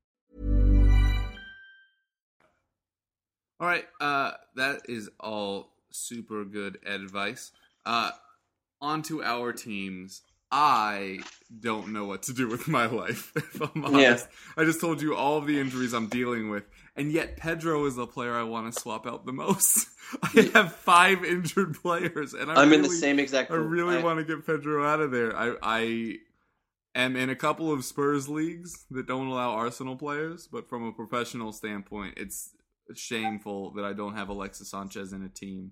All right. Uh, that is all super good advice. Uh, on to our teams. I don't know what to do with my life, if I'm honest. I just told you all of the injuries I'm dealing with, and yet Pedro is the player I want to swap out the most. I have five injured players, and I I'm in the really- same exact. I really I- want to get Pedro out of there. I I am in a couple of Spurs leagues that don't allow Arsenal players, but from a professional standpoint, it's shameful that I don't have Alexis Sanchez in a team.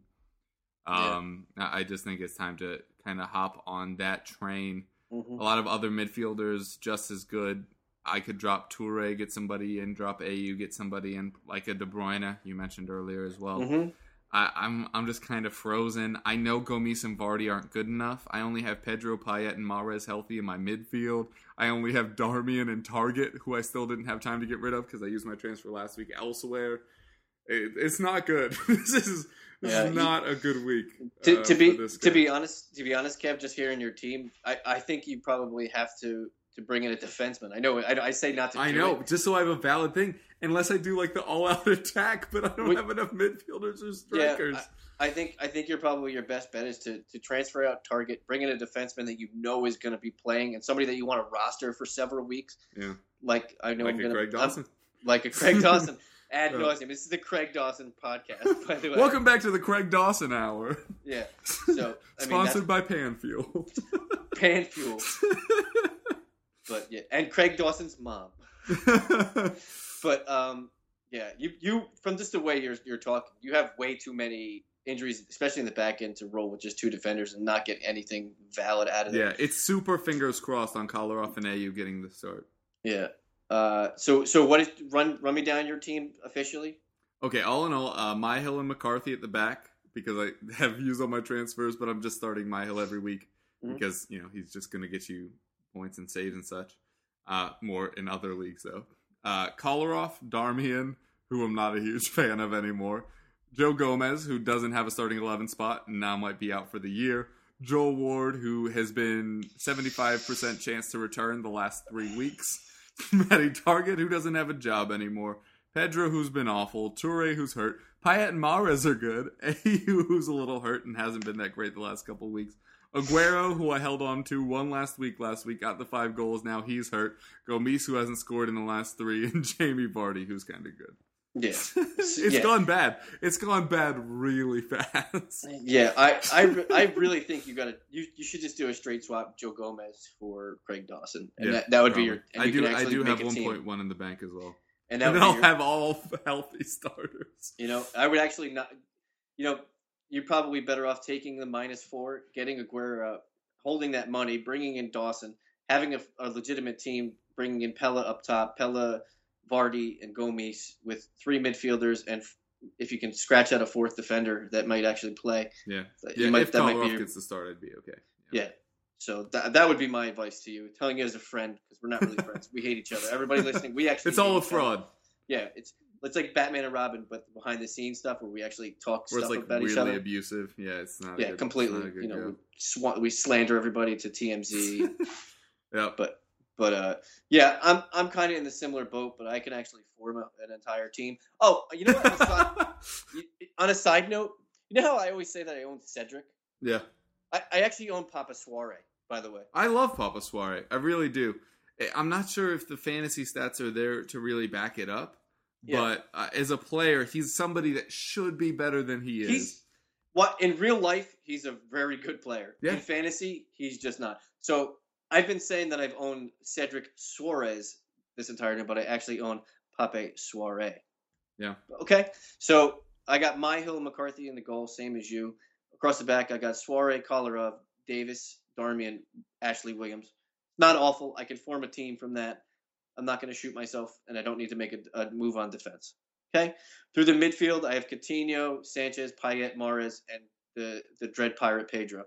Um, I I just think it's time to kind of hop on that train. Mhm. A lot of other midfielders just as good. I could drop Toure, get somebody in, drop Ayew, get somebody in, like a De Bruyne you mentioned earlier as well. Mhm. I, I'm I'm just kind of frozen. I know Gomis and Vardy aren't good enough. I only have Pedro Payet and Mahrez healthy in my midfield. I only have Darmian and Targett, who I still didn't have time to get rid of because I used my transfer last week elsewhere. It, it's not good. this is this Yeah, is not a good week. To, uh, to be to be honest, to be honest, Kev, just hearing your team, I, I think you probably have to to bring in a defenseman. I know I, I say not to. I know, it. just so I have a valid thing. Unless I do like the all-out attack, but I don't We- have enough midfielders or Yeah, strikers. I, I think I think you're probably your best bet is to to transfer out Targett, bring in a defenseman that you know is going to be playing, and somebody that you want to roster for several weeks. yeah, Like I know like I'm a gonna Greg I'm- Dawson. like a Craig Dawson. Ad Yeah. nauseum. This is the Craig Dawson podcast, by the way. Welcome back to the Craig Dawson Hour. Yeah. So I mean, Sponsored by Panfuel. that's Pan Fuel, but yeah, and Craig Dawson's mom. But um, yeah, you you from just the way you're you're talking, you have way too many injuries, especially in the back end, to roll with just two defenders and not get anything valid out of it. yeah, it. it's super fingers crossed on Kolarov and Ayew getting the start. Yeah. Uh, so so what is run run me down your team officially? Okay, all in all, uh, Myhill and McCarthy at the back because I have used all my transfers, but I'm just starting Myhill every week Mhm. because you know he's just going to get you points and saves and such. Uh, more in other leagues though. Uh, Kolarov, Darmian, who I'm not a huge fan of anymore. Joe Gomez, who doesn't have a starting 11 spot and now might be out for the year. Joel Ward, who has been 75% chance to return the last three weeks. Matty Targett, who doesn't have a job anymore. Pedro, who's been awful. Toure, who's hurt. Payet and Mahrez are good. Ayew, who's a little hurt and hasn't been that great the last couple weeks. Aguero, who I held on to, one last week. Last week, got the five goals. Now he's hurt. Gomis, who hasn't scored in the last three, and Jamie Vardy, who's kind of good. Yeah, it's yeah. gone bad. It's gone bad really fast. Yeah, I, I, I really think you gotta you, you should just do a straight swap Joe Gomez for Craig Dawson, and Yeah, that, that would be your. And I you do. can I actually do make have a one team. point one in the bank as well, and and then would I'll your, have all healthy starters. You know, I would actually not. You know, you're probably better off taking the minus four, getting Aguero out, holding that money, bringing in Dawson, having a, a legitimate team, bringing in Pelle up top, Pelle, Vardy, and Gomis with three midfielders, and if you can scratch out a fourth defender that might actually play, Yeah, you yeah. might- if that might be your- gets the start, I'd be okay. yeah. So that that would be my advice to you, telling you as a friend because we're not really friends. We hate each other. Everybody listening, we actually It's all a each other. fraud. Yeah, it's it's like Batman and Robin, but behind the scenes stuff where we actually talk Where stuff like about each really other. abusive. Yeah, it's not. a yeah, good, completely. Not You know, we, sw- we slander everybody to TMZ, yeah, but but uh, yeah, I'm I'm kind of in the similar boat, but I can actually form a, an entire team. Oh, you know what? On a, side, on a side note, you know how I always say that I own Cedric? yeah. I, I actually own Papa Souaré, by the way. I love Papa Souaré. I really do. I'm not sure if the fantasy stats are there to really back it up, Yeah. but uh, as a player, he's somebody that should be better than he is. He's what in real life he's a very good player. Yeah. In fantasy, he's just not. So I've been saying that I've owned Cedric Suarez this entire time, but I actually own Pape Souaré. Yeah. Okay. So I got Myhill McCarthy in the goal, same as you. Across the back, I got Souaré, Kolarov, Davies, Darmian, Ashley Williams. Not awful. I can form a team from that. I'm not going to shoot myself, and I don't need to make a, a move on defense. Okay. Through the midfield, I have Coutinho, Sanchez, Payet, Mahrez, and the the Dread Pirate Pedro.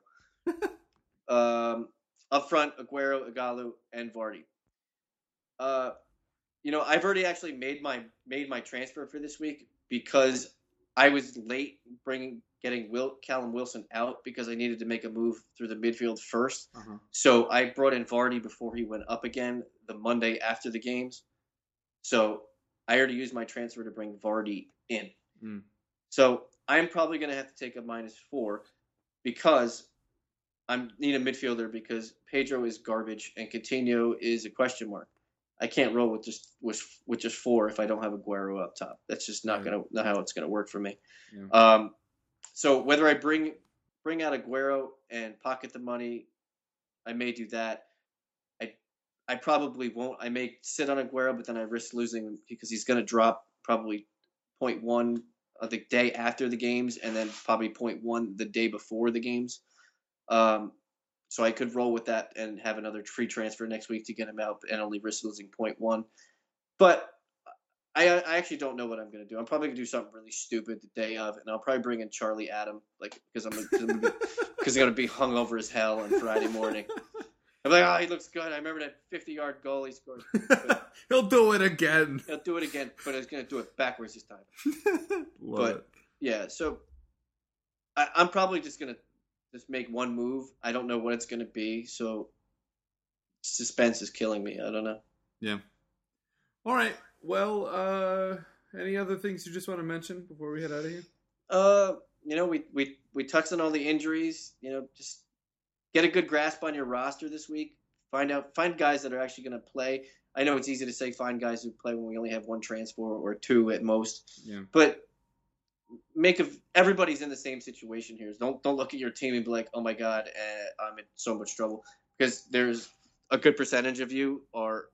um, up front, Aguero, Ighalo, and Vardy. Uh, you know, I've already actually made my made my transfer for this week because I was late bringing getting Will Callum Wilson out because I needed to make a move through the midfield first. Uh-huh. So I brought in Vardy before he went up again the Monday after the games. So I already used my transfer to bring Vardy in. Mm. So I'm probably going to have to take a minus four because I need a midfielder because Pedro is garbage and Coutinho is a question mark. I can't roll with just with with just four if I don't have Aguero up top. That's just not Right. gonna not how it's gonna work for me. Yeah. Um, so whether I bring bring out Aguero and pocket the money, I may do that. I I probably won't. I may sit on Aguero, but then I risk losing him because he's gonna drop probably 0.1 of the day after the games, and then probably 0.1 the day before the games. Um, so I could roll with that and have another free transfer next week to get him out, and only risk losing 0.1. But I, I actually don't know what I'm gonna do. I'm probably gonna do something really stupid the day of, and I'll probably bring in Charlie Adam, like because I'm because he's gonna be hung over as hell on Friday morning. I'm like, oh, he looks good. I remember that 50 yard goal he scored. He'll do it again. He'll do it again, but he's gonna do it backwards this time. But- it. Yeah, so I, I'm probably just gonna just make one move. I don't know what it's gonna be, so suspense is killing me. I don't know. Yeah. All right. Well, uh, any other things you just want to mention before we head out of here? Uh, you know, we we we touched on all the injuries. You know, just get a good grasp on your roster this week. Find out, find guys that are actually going to play. I know it's easy to say find guys who play when we only have one transfer or two at most, Yeah. but make of everybody's in the same situation here. Don't don't look at your team and be like, oh my god, eh, I'm in so much trouble because there's a good percentage of you are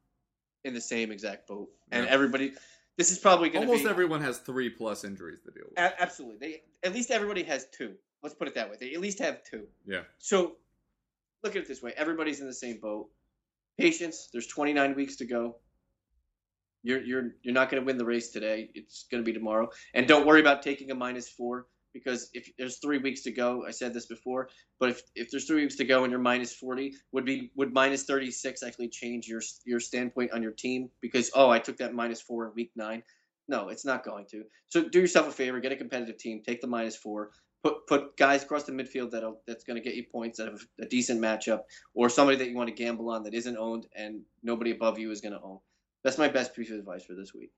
in the same exact boat, and Yeah. everybody. This is probably going to Almost be everyone has three plus injuries to deal with. a- absolutely. They at least everybody has two. Let's put it that way. They at least have two. yeah. So look at it this way: everybody's in the same boat. Patience. There's 29 weeks to go. You're you're you're not going to win the race today. It's going to be tomorrow. And don't worry about taking a minus four because if there's three weeks to go, I said this before, but if, if there's three weeks to go and you're minus 40, would be would minus 36 actually change your your standpoint on your team? Because oh, I took that minus four in week nine. No, it's not going to. So do yourself a favor, get a competitive team, take the minus four, put put guys across the midfield that that's going to get you points that have a decent matchup, or somebody that you want to gamble on that isn't owned and nobody above you is going to own. That's my best piece of advice for this week.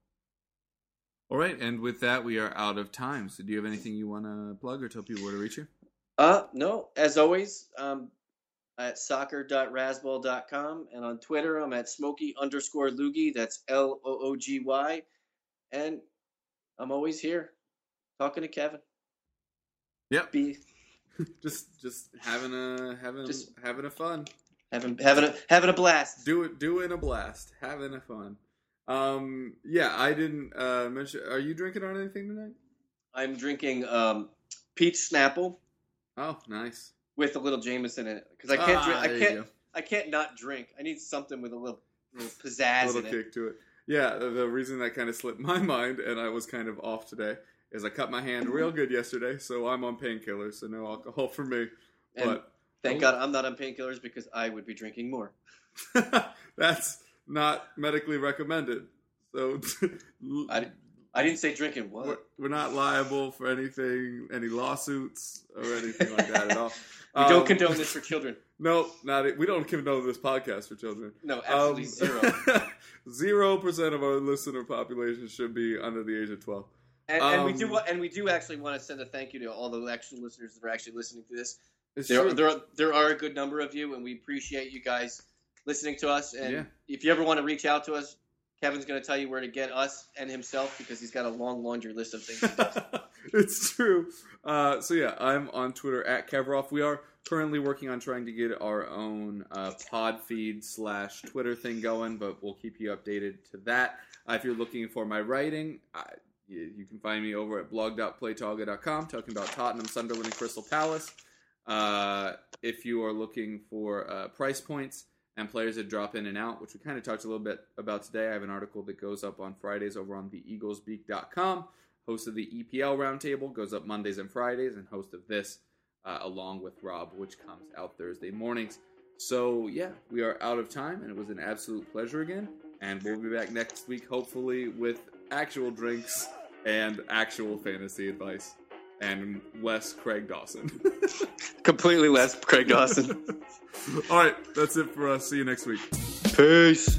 All right. And with that, we are out of time. So, do you have anything you want to plug or tell people where to reach you? Uh, no, as always, um, at soccer.razzball.com and on Twitter, I'm at smoky underscore loogie. That's L O O G Y. And I'm always here talking to Kevin. Yep. Be just just having a having Just- having a fun. Having having a having a blast. Do it doing a blast. Having a fun. Um yeah, I didn't uh mention are you drinking on anything tonight? I'm drinking um, peach Snapple Oh, nice. with a little Jameson in it because I can't Ah, drink. I can't. I can't not drink. I need something with a little little A pizzazz little in it. kick to it. Yeah, the, the reason that kind of slipped my mind and I was kind of off today is I cut my hand real good yesterday, so I'm on painkillers, so no alcohol for me. And But thank God I'm not on painkillers because I would be drinking more. that's not medically recommended. So I, I didn't say drinking. we're, What? we're not liable for anything, any lawsuits or anything like that at all. We don't Um, condone this for children. No, not it. We don't condone this podcast for children. No, absolutely Um, zero. Zero percent of our listener population should be under the age of twelve. And, and we Um, do and we do actually want to send a thank you to all the actual listeners that are actually listening to this. It's There, true. there, are- there are a good number of you, and we appreciate you guys listening to us. And Yeah. if you ever want to reach out to us, Kevin's going to tell you where to get us and himself because he's got a long laundry list of things. it's true. Uh, so yeah, I'm on Twitter at Kevroff. We are currently working on trying to get our own uh, pod feed slash Twitter thing going, but we'll keep you updated to that. Uh, if you're looking for my writing, I, you, you can find me over at blog.playtogga.com talking about Tottenham, Sunderland, and Crystal Palace. Uh, if you are looking for uh, price points and players that drop in and out, which we kind of talked a little bit about today, I have an article that goes up on Fridays over on theeaglesbeak.com. Host of the EPL Roundtable goes up Mondays and Fridays, and host of this uh, along with Rob, which comes out Thursday mornings. So yeah, we are out of time, and it was an absolute pleasure again. And we'll be back next week, hopefully with actual drinks and actual fantasy advice, and less Craig Dawson. Completely less Craig Dawson. All right, that's it for us. See you next week. Peace.